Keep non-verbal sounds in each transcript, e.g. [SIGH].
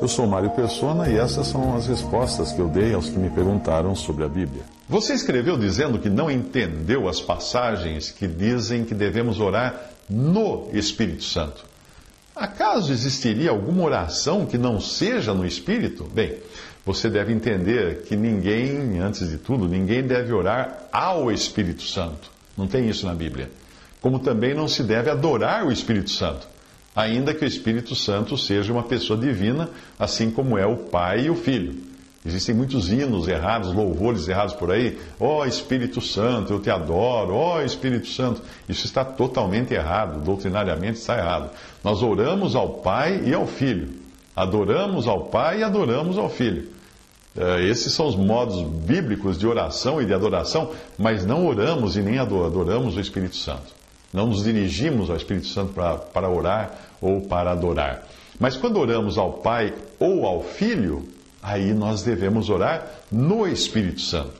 Eu sou Mário Persona e essas são as respostas que eu dei aos que me perguntaram sobre a Bíblia. Você escreveu dizendo que não entendeu as passagens que dizem que devemos orar no Espírito Santo. Acaso existiria alguma oração que não seja no Espírito? Bem, você deve entender que ninguém, antes de tudo, ninguém deve orar ao Espírito Santo. Não tem isso na Bíblia. Como também não se deve adorar o Espírito Santo, ainda que o Espírito Santo seja uma pessoa divina, assim como é o Pai e o Filho. Existem muitos hinos errados, louvores errados por aí. Ó oh, Espírito Santo, eu te adoro. Ó oh, Espírito Santo. Isso está totalmente errado, doutrinariamente está errado. Nós oramos ao Pai e ao Filho. Adoramos ao Pai e adoramos ao Filho. Uh, esses são os modos bíblicos de oração e de adoração, mas não oramos e nem adoramos o Espírito Santo. Não nos dirigimos ao Espírito Santo para, para orar ou para adorar. Mas quando oramos ao Pai ou ao Filho, aí nós devemos orar no Espírito Santo.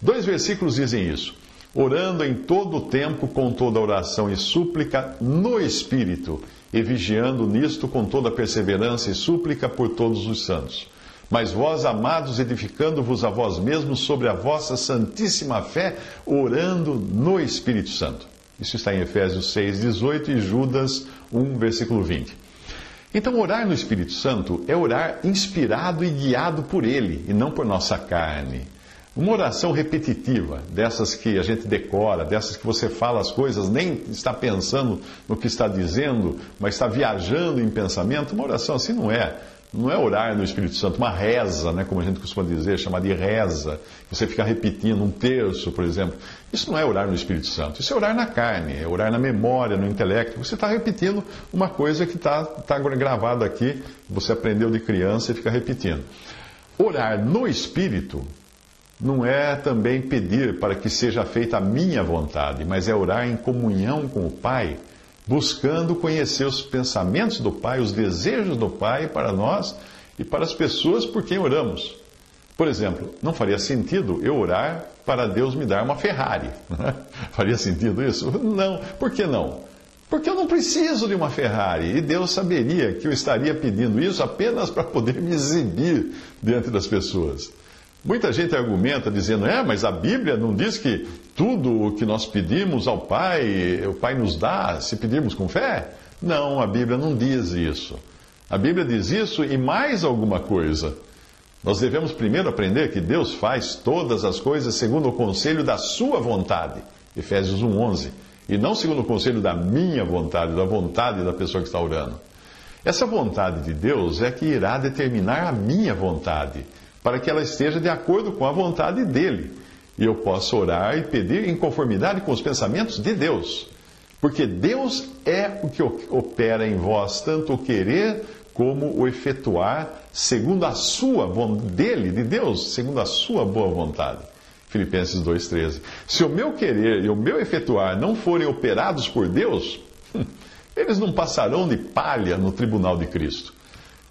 Dois versículos dizem isso. Orando em todo o tempo com toda oração e súplica no Espírito, e vigiando nisto com toda perseverança e súplica por todos os santos. Mas vós, amados, edificando-vos a vós mesmos sobre a vossa santíssima fé, orando no Espírito Santo. Isso está em Efésios 6, 18 e Judas 1, versículo 20. Então, orar no Espírito Santo é orar inspirado e guiado por Ele, e não por nossa carne. Uma oração repetitiva, dessas que a gente decora, dessas que você fala as coisas, nem está pensando no que está dizendo, mas está viajando em pensamento, uma oração assim não é. Não é orar no Espírito Santo, uma reza, né, como a gente costuma dizer, chamada de reza. Você fica repetindo um terço, por exemplo. Isso não é orar no Espírito Santo, isso é orar na carne, é orar na memória, no intelecto. Você está repetindo uma coisa que está tá gravada aqui, você aprendeu de criança e fica repetindo. Orar no Espírito não é também pedir para que seja feita a minha vontade, mas é orar em comunhão com o Pai buscando conhecer os pensamentos do Pai, os desejos do Pai para nós e para as pessoas por quem oramos. Por exemplo, não faria sentido eu orar para Deus me dar uma Ferrari. [LAUGHS] faria sentido isso? Não. Por que não? Porque eu não preciso de uma Ferrari e Deus saberia que eu estaria pedindo isso apenas para poder me exibir diante das pessoas. Muita gente argumenta dizendo: é, mas a Bíblia não diz que tudo o que nós pedimos ao Pai, o Pai nos dá se pedirmos com fé? Não, a Bíblia não diz isso. A Bíblia diz isso e mais alguma coisa. Nós devemos primeiro aprender que Deus faz todas as coisas segundo o conselho da sua vontade. Efésios 1:11, e não segundo o conselho da minha vontade, da vontade da pessoa que está orando. Essa vontade de Deus é que irá determinar a minha vontade para que ela esteja de acordo com a vontade dele. E eu posso orar e pedir em conformidade com os pensamentos de Deus. Porque Deus é o que opera em vós, tanto o querer como o efetuar, segundo a sua dele, de Deus, segundo a sua boa vontade. Filipenses 2,13. Se o meu querer e o meu efetuar não forem operados por Deus, [LAUGHS] eles não passarão de palha no tribunal de Cristo.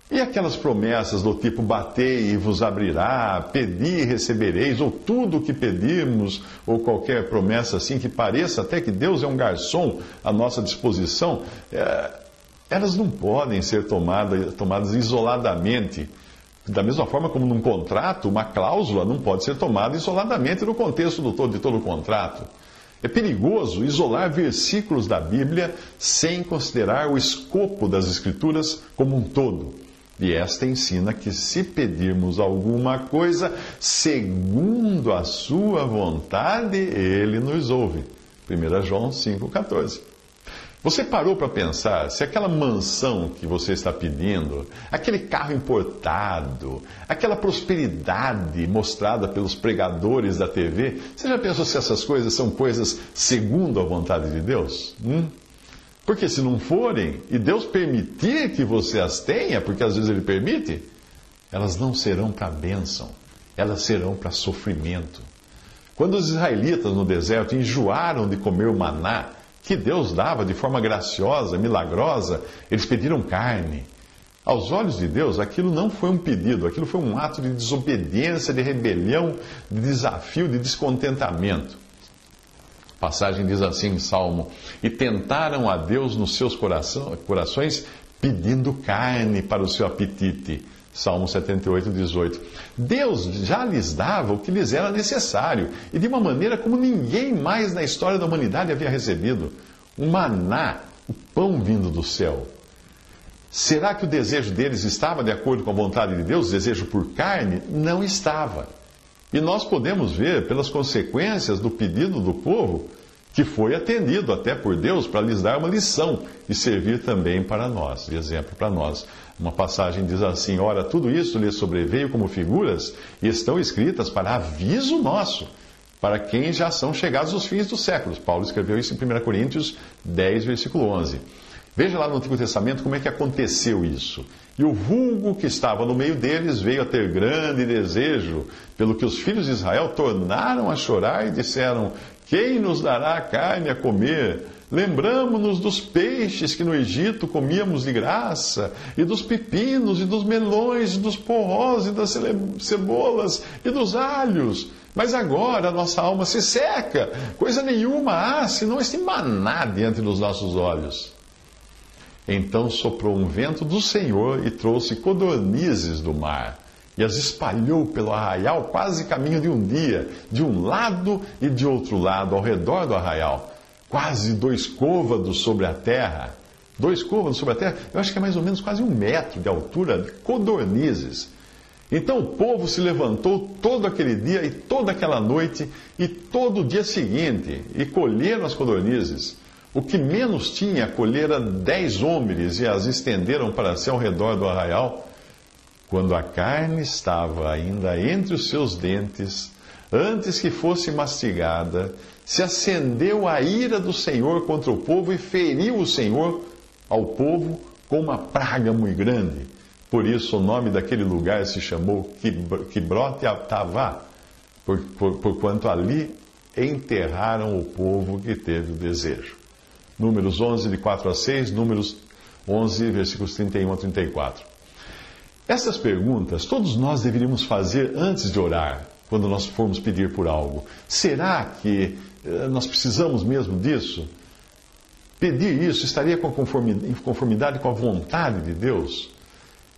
E aquelas promessas do tipo batei e vos abrirá, pedi e recebereis, ou tudo o que pedirmos, ou qualquer promessa assim que pareça até que Deus é um garçom à nossa disposição, é, elas não podem ser tomadas, tomadas isoladamente. Da mesma forma como num contrato, uma cláusula não pode ser tomada isoladamente no contexto do todo, de todo o contrato. É perigoso isolar versículos da Bíblia sem considerar o escopo das Escrituras como um todo. E esta ensina que se pedirmos alguma coisa segundo a sua vontade, ele nos ouve. 1 João 5,14. Você parou para pensar se aquela mansão que você está pedindo, aquele carro importado, aquela prosperidade mostrada pelos pregadores da TV, você já pensou se essas coisas são coisas segundo a vontade de Deus? Hum? Porque se não forem, e Deus permitir que você as tenha, porque às vezes Ele permite, elas não serão para bênção, elas serão para sofrimento. Quando os israelitas no deserto enjoaram de comer o maná que Deus dava de forma graciosa, milagrosa, eles pediram carne. Aos olhos de Deus, aquilo não foi um pedido, aquilo foi um ato de desobediência, de rebelião, de desafio, de descontentamento. Passagem diz assim em Salmo: E tentaram a Deus nos seus corações, pedindo carne para o seu apetite. Salmo 78, 18. Deus já lhes dava o que lhes era necessário, e de uma maneira como ninguém mais na história da humanidade havia recebido: o maná, o pão vindo do céu. Será que o desejo deles estava de acordo com a vontade de Deus, o desejo por carne? Não estava. E nós podemos ver pelas consequências do pedido do povo que foi atendido até por Deus para lhes dar uma lição e servir também para nós, de exemplo para nós. Uma passagem diz assim: Ora, tudo isso lhes sobreveio como figuras e estão escritas para aviso nosso, para quem já são chegados os fins dos séculos. Paulo escreveu isso em 1 Coríntios 10, versículo 11. Veja lá no Antigo Testamento como é que aconteceu isso. E o vulgo que estava no meio deles veio a ter grande desejo, pelo que os filhos de Israel tornaram a chorar e disseram: Quem nos dará carne a comer? Lembramos-nos dos peixes que no Egito comíamos de graça, e dos pepinos, e dos melões, e dos porrós, e das cebolas, e dos alhos. Mas agora a nossa alma se seca, coisa nenhuma há, senão este maná diante dos nossos olhos. Então soprou um vento do Senhor e trouxe codornizes do mar, e as espalhou pelo arraial quase caminho de um dia, de um lado e de outro lado, ao redor do arraial, quase dois côvados sobre a terra. Dois côvados sobre a terra, eu acho que é mais ou menos quase um metro de altura de codornizes. Então o povo se levantou todo aquele dia e toda aquela noite e todo o dia seguinte e colheram as codornizes. O que menos tinha, colhera dez homens e as estenderam para si ao redor do arraial. Quando a carne estava ainda entre os seus dentes, antes que fosse mastigada, se acendeu a ira do Senhor contra o povo e feriu o Senhor ao povo com uma praga muito grande. Por isso o nome daquele lugar se chamou Quibrote Atavá, por, por, porquanto ali enterraram o povo que teve o desejo. Números 11, de 4 a 6, Números 11, versículos 31 a 34. Essas perguntas todos nós deveríamos fazer antes de orar, quando nós formos pedir por algo. Será que eh, nós precisamos mesmo disso? Pedir isso estaria em conformidade com a vontade de Deus?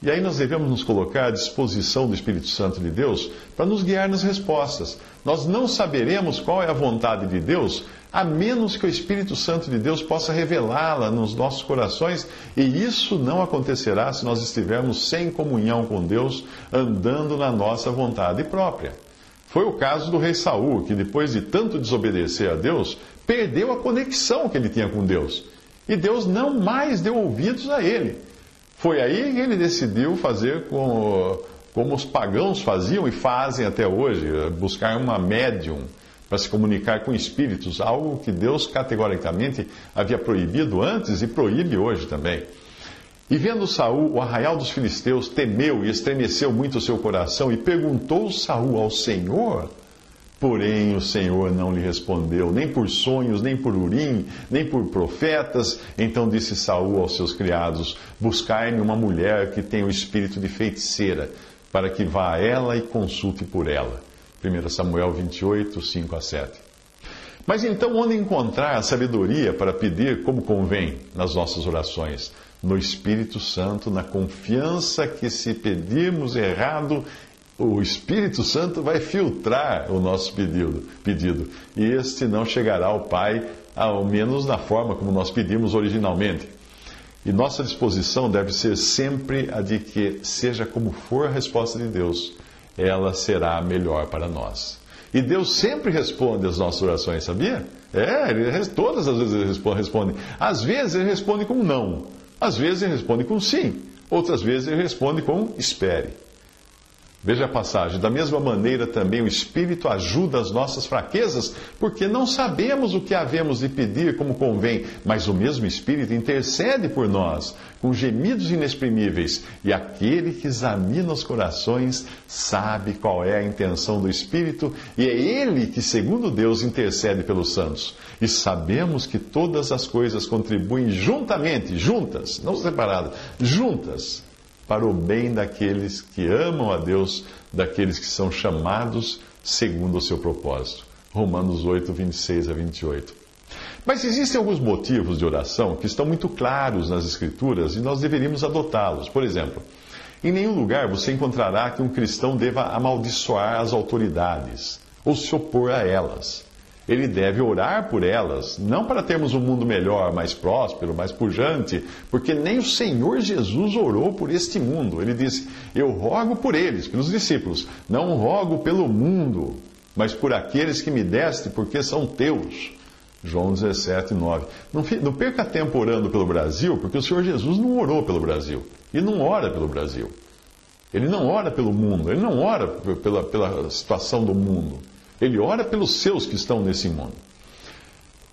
E aí nós devemos nos colocar à disposição do Espírito Santo de Deus para nos guiar nas respostas. Nós não saberemos qual é a vontade de Deus a menos que o Espírito Santo de Deus possa revelá-la nos nossos corações, e isso não acontecerá se nós estivermos sem comunhão com Deus, andando na nossa vontade própria. Foi o caso do rei Saul, que depois de tanto desobedecer a Deus, perdeu a conexão que ele tinha com Deus. E Deus não mais deu ouvidos a ele. Foi aí que ele decidiu fazer com, como os pagãos faziam e fazem até hoje, buscar uma médium para se comunicar com espíritos, algo que Deus categoricamente havia proibido antes e proíbe hoje também. E vendo Saul o arraial dos filisteus, temeu e estremeceu muito o seu coração e perguntou Saul ao Senhor. Porém o Senhor não lhe respondeu, nem por sonhos, nem por urim, nem por profetas. Então disse Saul aos seus criados: Buscai-me uma mulher que tenha o espírito de feiticeira, para que vá a ela e consulte por ela. 1 Samuel 28, 5 a 7. Mas então, onde encontrar a sabedoria para pedir como convém nas nossas orações? No Espírito Santo, na confiança que, se pedirmos errado, o Espírito Santo vai filtrar o nosso pedido, pedido e este não chegará ao Pai, ao menos na forma como nós pedimos originalmente. E nossa disposição deve ser sempre a de que, seja como for a resposta de Deus, ela será melhor para nós. E Deus sempre responde às nossas orações, sabia? É, ele, todas as vezes ele responde. Às vezes ele responde com não, às vezes ele responde com sim, outras vezes ele responde com espere. Veja a passagem. Da mesma maneira também o Espírito ajuda as nossas fraquezas, porque não sabemos o que havemos de pedir como convém, mas o mesmo Espírito intercede por nós, com gemidos inexprimíveis. E aquele que examina os corações sabe qual é a intenção do Espírito, e é ele que, segundo Deus, intercede pelos santos. E sabemos que todas as coisas contribuem juntamente, juntas, não separadas, juntas para o bem daqueles que amam a Deus, daqueles que são chamados segundo o seu propósito. Romanos 8, 26 a 28. Mas existem alguns motivos de oração que estão muito claros nas Escrituras e nós deveríamos adotá-los. Por exemplo, em nenhum lugar você encontrará que um cristão deva amaldiçoar as autoridades ou se opor a elas ele deve orar por elas, não para termos um mundo melhor, mais próspero, mais pujante, porque nem o Senhor Jesus orou por este mundo. Ele disse: Eu rogo por eles, pelos discípulos, não rogo pelo mundo, mas por aqueles que me deste, porque são teus. João 17, 9. Não, não perca tempo orando pelo Brasil, porque o Senhor Jesus não orou pelo Brasil. E não ora pelo Brasil. Ele não ora pelo mundo, ele não ora pela, pela situação do mundo. Ele ora pelos seus que estão nesse mundo.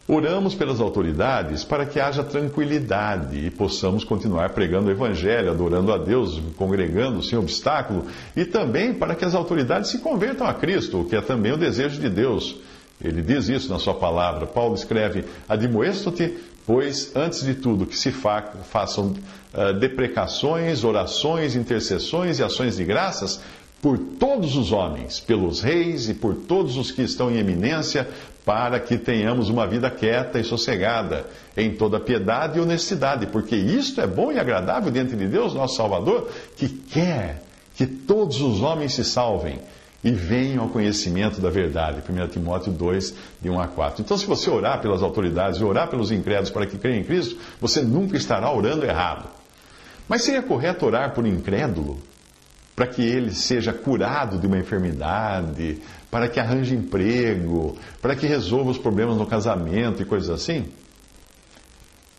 Oramos pelas autoridades para que haja tranquilidade e possamos continuar pregando o Evangelho, adorando a Deus, congregando sem obstáculo, e também para que as autoridades se convertam a Cristo, o que é também o desejo de Deus. Ele diz isso na sua palavra. Paulo escreve: Admoesto-te, pois, antes de tudo, que se fa façam uh, deprecações, orações, intercessões e ações de graças por todos os homens, pelos reis e por todos os que estão em eminência, para que tenhamos uma vida quieta e sossegada, em toda piedade e honestidade, porque isto é bom e agradável diante de Deus, nosso Salvador, que quer que todos os homens se salvem e venham ao conhecimento da verdade. 1 Timóteo 2, de 1 a 4. Então, se você orar pelas autoridades e orar pelos incrédulos para que creiam em Cristo, você nunca estará orando errado. Mas seria correto orar por incrédulo? Para que ele seja curado de uma enfermidade, para que arranje emprego, para que resolva os problemas no casamento e coisas assim?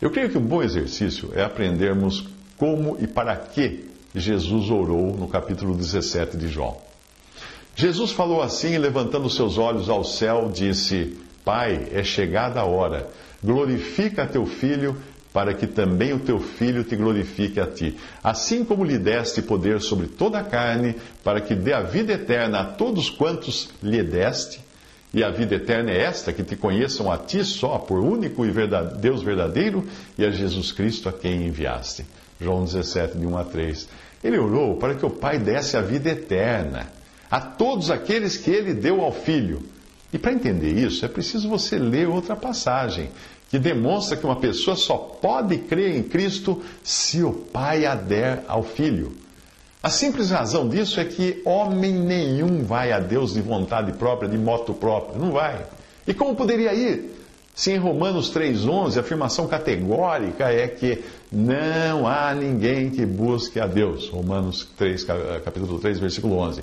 Eu creio que um bom exercício é aprendermos como e para que Jesus orou no capítulo 17 de João. Jesus falou assim, levantando seus olhos ao céu, disse: Pai, é chegada a hora, glorifica teu filho para que também o teu filho te glorifique a ti. Assim como lhe deste poder sobre toda a carne, para que dê a vida eterna a todos quantos lhe deste, e a vida eterna é esta, que te conheçam a ti só, por único e verdade, Deus verdadeiro, e a Jesus Cristo a quem enviaste. João 17, de 1 a 3. Ele orou para que o Pai desse a vida eterna a todos aqueles que ele deu ao Filho. E para entender isso, é preciso você ler outra passagem que demonstra que uma pessoa só pode crer em Cristo se o pai a der ao filho. A simples razão disso é que homem nenhum vai a Deus de vontade própria, de moto próprio. Não vai. E como poderia ir? Se em Romanos 3,11 a afirmação categórica é que não há ninguém que busque a Deus. Romanos 3, capítulo 3, versículo 11.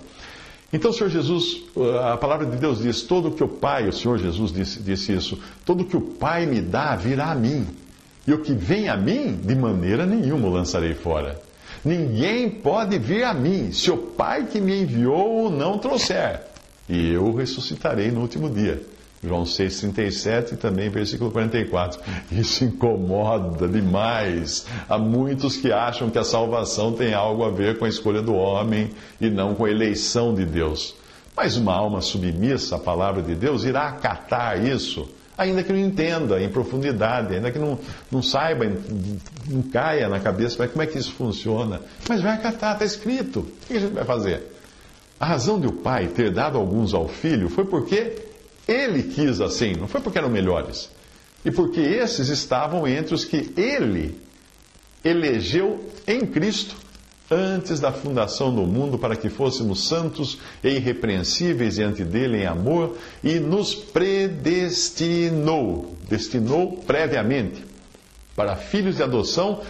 Então Senhor Jesus, a palavra de Deus diz: todo o que o Pai, o Senhor Jesus disse, disse isso, todo o que o Pai me dá virá a mim. E o que vem a mim, de maneira nenhuma o lançarei fora. Ninguém pode vir a mim se o Pai que me enviou não trouxer. E eu ressuscitarei no último dia. João 6,37 e também versículo 44. Isso incomoda demais. Há muitos que acham que a salvação tem algo a ver com a escolha do homem e não com a eleição de Deus. Mas uma alma submissa à palavra de Deus irá acatar isso, ainda que não entenda em profundidade, ainda que não, não saiba, não caia na cabeça, mas como é que isso funciona? Mas vai acatar, está escrito. O que a gente vai fazer? A razão de o pai ter dado alguns ao filho foi porque ele quis assim, não foi porque eram melhores. E porque esses estavam entre os que ele elegeu em Cristo antes da fundação do mundo para que fôssemos santos e irrepreensíveis diante dele em amor e nos predestinou, destinou previamente para filhos de adoção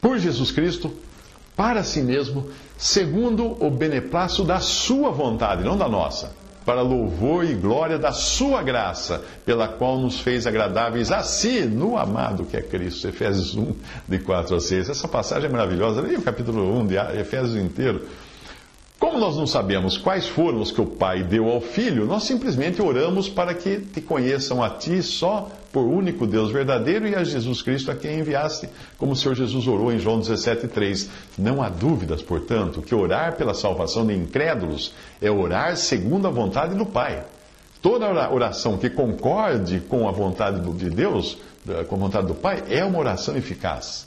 por Jesus Cristo para si mesmo, segundo o beneplácito da sua vontade, não da nossa para louvor e glória da sua graça, pela qual nos fez agradáveis a si, no amado que é Cristo. Efésios 1, de 4 a 6. Essa passagem é maravilhosa. Leia o capítulo 1 de Efésios inteiro. Como nós não sabemos quais foram os que o Pai deu ao Filho, nós simplesmente oramos para que te conheçam a Ti só por único Deus verdadeiro e a Jesus Cristo a quem enviaste, como o Senhor Jesus orou em João 17,3. Não há dúvidas, portanto, que orar pela salvação de incrédulos é orar segundo a vontade do Pai. Toda oração que concorde com a vontade de Deus, com a vontade do Pai, é uma oração eficaz.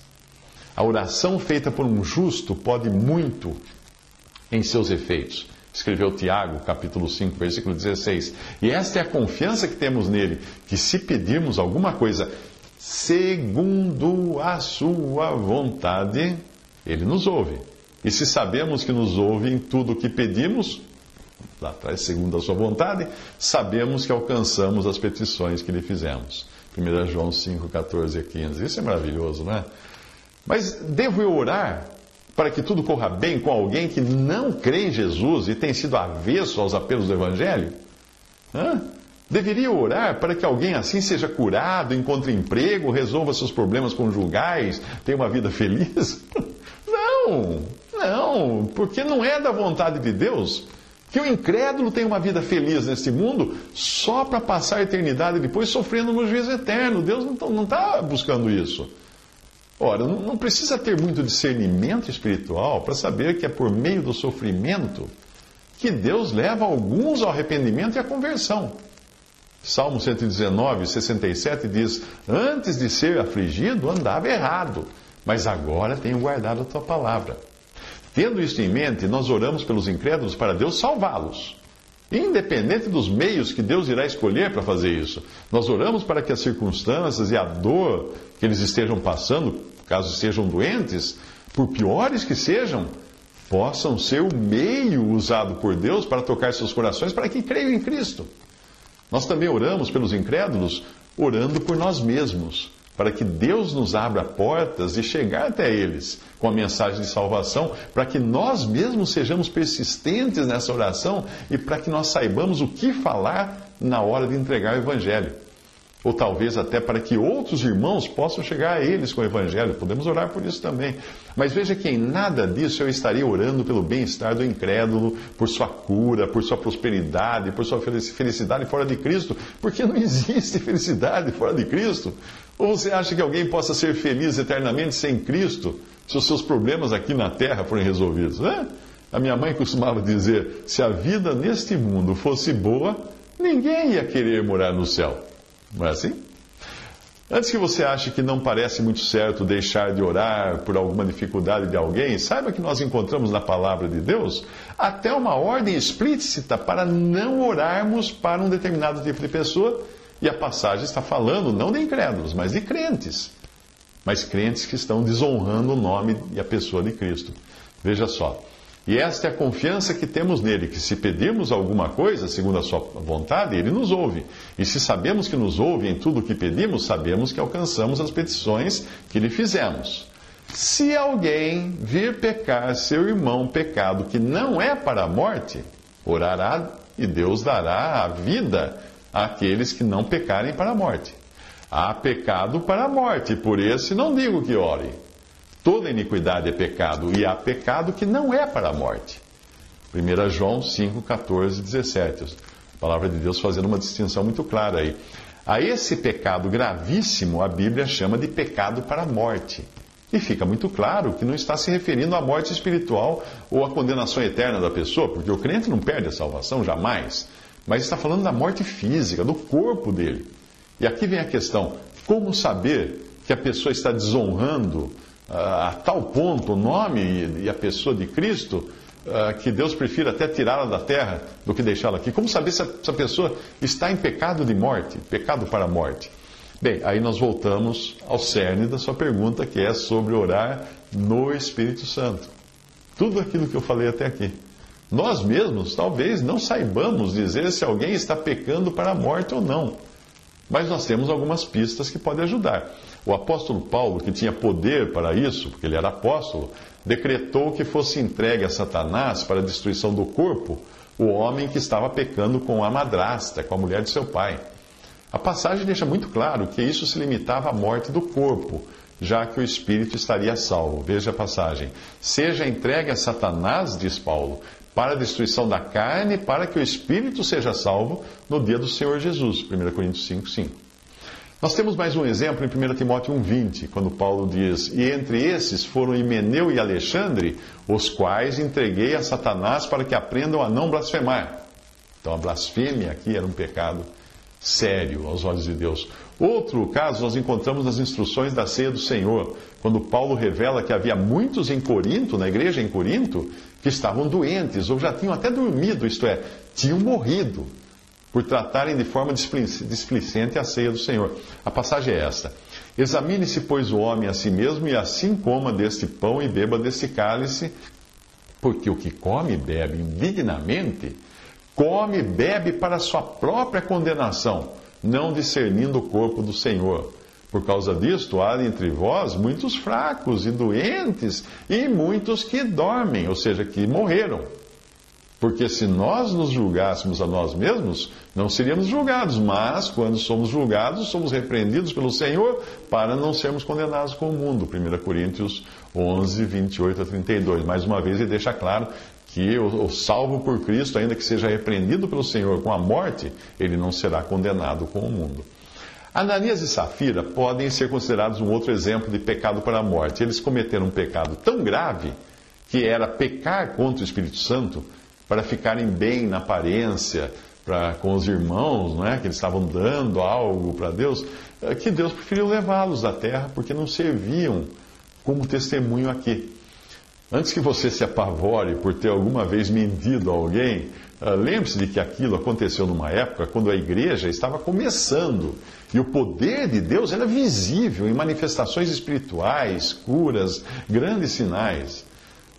A oração feita por um justo pode muito em seus efeitos. Escreveu Tiago, capítulo 5, versículo 16. E esta é a confiança que temos nele, que se pedirmos alguma coisa segundo a sua vontade, ele nos ouve. E se sabemos que nos ouve em tudo o que pedimos, lá atrás, segundo a sua vontade, sabemos que alcançamos as petições que lhe fizemos. 1 João 5, 14 a 15. Isso é maravilhoso, não é? Mas devo eu orar para que tudo corra bem com alguém que não crê em Jesus e tem sido avesso aos apelos do Evangelho? Hã? Deveria orar para que alguém assim seja curado, encontre emprego, resolva seus problemas conjugais, tenha uma vida feliz? [LAUGHS] Não, não, porque não é da vontade de Deus que o incrédulo tenha uma vida feliz neste mundo só para passar a eternidade depois sofrendo no juízo eterno. Deus não está buscando isso. Ora, não precisa ter muito discernimento espiritual para saber que é por meio do sofrimento que Deus leva alguns ao arrependimento e à conversão. Salmo 119, 67 diz: Antes de ser afligido, andava errado, mas agora tenho guardado a tua palavra. Tendo isto em mente, nós oramos pelos incrédulos para Deus salvá-los. Independente dos meios que Deus irá escolher para fazer isso, nós oramos para que as circunstâncias e a dor que eles estejam passando, caso estejam doentes, por piores que sejam, possam ser o meio usado por Deus para tocar seus corações para que creiam em Cristo. Nós também oramos pelos incrédulos, orando por nós mesmos para que Deus nos abra portas e chegar até eles com a mensagem de salvação, para que nós mesmos sejamos persistentes nessa oração e para que nós saibamos o que falar na hora de entregar o Evangelho. Ou talvez até para que outros irmãos possam chegar a eles com o Evangelho. Podemos orar por isso também. Mas veja que em nada disso eu estaria orando pelo bem-estar do incrédulo, por sua cura, por sua prosperidade, por sua felicidade fora de Cristo, porque não existe [LAUGHS] felicidade fora de Cristo. Ou você acha que alguém possa ser feliz eternamente sem Cristo, se os seus problemas aqui na terra forem resolvidos? Né? A minha mãe costumava dizer: se a vida neste mundo fosse boa, ninguém ia querer morar no céu. Não é assim? Antes que você ache que não parece muito certo deixar de orar por alguma dificuldade de alguém, saiba que nós encontramos na palavra de Deus até uma ordem explícita para não orarmos para um determinado tipo de pessoa e a passagem está falando não de incrédulos, mas de crentes. Mas crentes que estão desonrando o nome e a pessoa de Cristo. Veja só. E esta é a confiança que temos nele, que se pedirmos alguma coisa, segundo a sua vontade, ele nos ouve. E se sabemos que nos ouve em tudo o que pedimos, sabemos que alcançamos as petições que lhe fizemos. Se alguém vir pecar seu irmão pecado que não é para a morte, orará e Deus dará a vida àqueles que não pecarem para a morte. Há pecado para a morte, por esse não digo que ore. Toda iniquidade é pecado, e há pecado que não é para a morte. 1 João 5, 14, 17. A palavra de Deus fazendo uma distinção muito clara aí. A esse pecado gravíssimo, a Bíblia chama de pecado para a morte. E fica muito claro que não está se referindo à morte espiritual ou à condenação eterna da pessoa, porque o crente não perde a salvação jamais mas está falando da morte física, do corpo dele. E aqui vem a questão: como saber que a pessoa está desonrando a tal ponto o nome e, a pessoa de Cristo? Que Deus prefira até tirá-la da terra do que deixá-la aqui. Como saber se essa pessoa está em pecado de morte, pecado para a morte? Bem, aí nós voltamos ao cerne da sua pergunta, que é sobre orar no Espírito Santo. Tudo aquilo que eu falei até aqui. Nós mesmos talvez não saibamos dizer se alguém está pecando para a morte ou não. Mas nós temos algumas pistas que podem ajudar. O apóstolo Paulo, que tinha poder para isso, porque ele era apóstolo, decretou que fosse entregue a Satanás para a destruição do corpo o homem que estava pecando com a madrasta, com a mulher de seu pai. A passagem deixa muito claro que isso se limitava à morte do corpo, já que o espírito estaria salvo. Veja a passagem. Seja entregue a Satanás, diz Paulo, para a destruição da carne, para que o espírito seja salvo no dia do Senhor Jesus. 1 Coríntios 5, 5. Nós temos mais um exemplo em 1 Timóteo 1,20, quando Paulo diz: E entre esses foram Himeneu e Alexandre, os quais entreguei a Satanás para que aprendam a não blasfemar. Então a blasfêmia aqui era um pecado sério aos olhos de Deus. Outro caso nós encontramos nas instruções da ceia do Senhor, quando Paulo revela que havia muitos em Corinto, na igreja em Corinto, que estavam doentes ou já tinham até dormido, isto é, tinham morrido por tratarem de forma displicente a ceia do Senhor. A passagem é esta: Examine-se, pois, o homem a si mesmo, e assim coma deste pão e beba deste cálice, porque o que come e bebe indignamente, come e bebe para sua própria condenação não discernindo o corpo do Senhor. Por causa disto, há entre vós muitos fracos e doentes, e muitos que dormem, ou seja, que morreram. Porque se nós nos julgássemos a nós mesmos, não seríamos julgados, mas quando somos julgados, somos repreendidos pelo Senhor para não sermos condenados com o mundo. 1 Coríntios 11, 28 a 32. Mais uma vez, ele deixa claro que o, o, salvo por Cristo, ainda que seja repreendido pelo Senhor com a morte, ele não será condenado com o mundo. Ananias e Safira podem ser considerados um outro exemplo de pecado para a morte. Eles cometeram um pecado tão grave que era pecar contra o Espírito Santo para ficarem bem na aparência pra, com os irmãos, não é? que eles estavam dando algo para Deus, eh, que Deus preferiu levá-los da terra porque não serviam como testemunho aqui. Antes que você se apavore por ter alguma vez mentido a alguém, uh, lembre-se de que aquilo aconteceu numa época quando a igreja estava começando e o poder de Deus era visível em manifestações espirituais, curas, grandes sinais.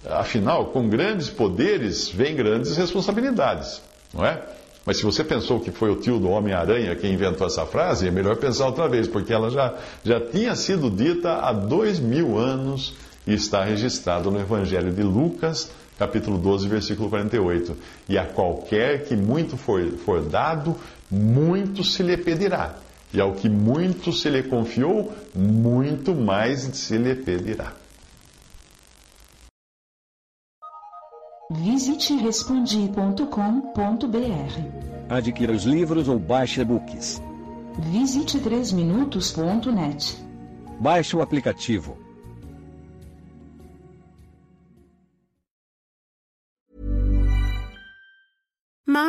Afinal, com grandes poderes vem grandes responsabilidades, não é? Mas se você pensou que foi o tio do Homem-Aranha quem inventou essa frase, é melhor pensar outra vez, porque ela já, já tinha sido dita há dois mil anos e está registrado no Evangelho de Lucas, capítulo 12, versículo 48. E a qualquer que muito for, for dado, muito se lhe pedirá. E ao que muito se lhe confiou, muito mais se lhe pedirá. Visite respondi.com.br. Adquira os livros ou baixe e-books. Visite 3minutos.net. Baixe o aplicativo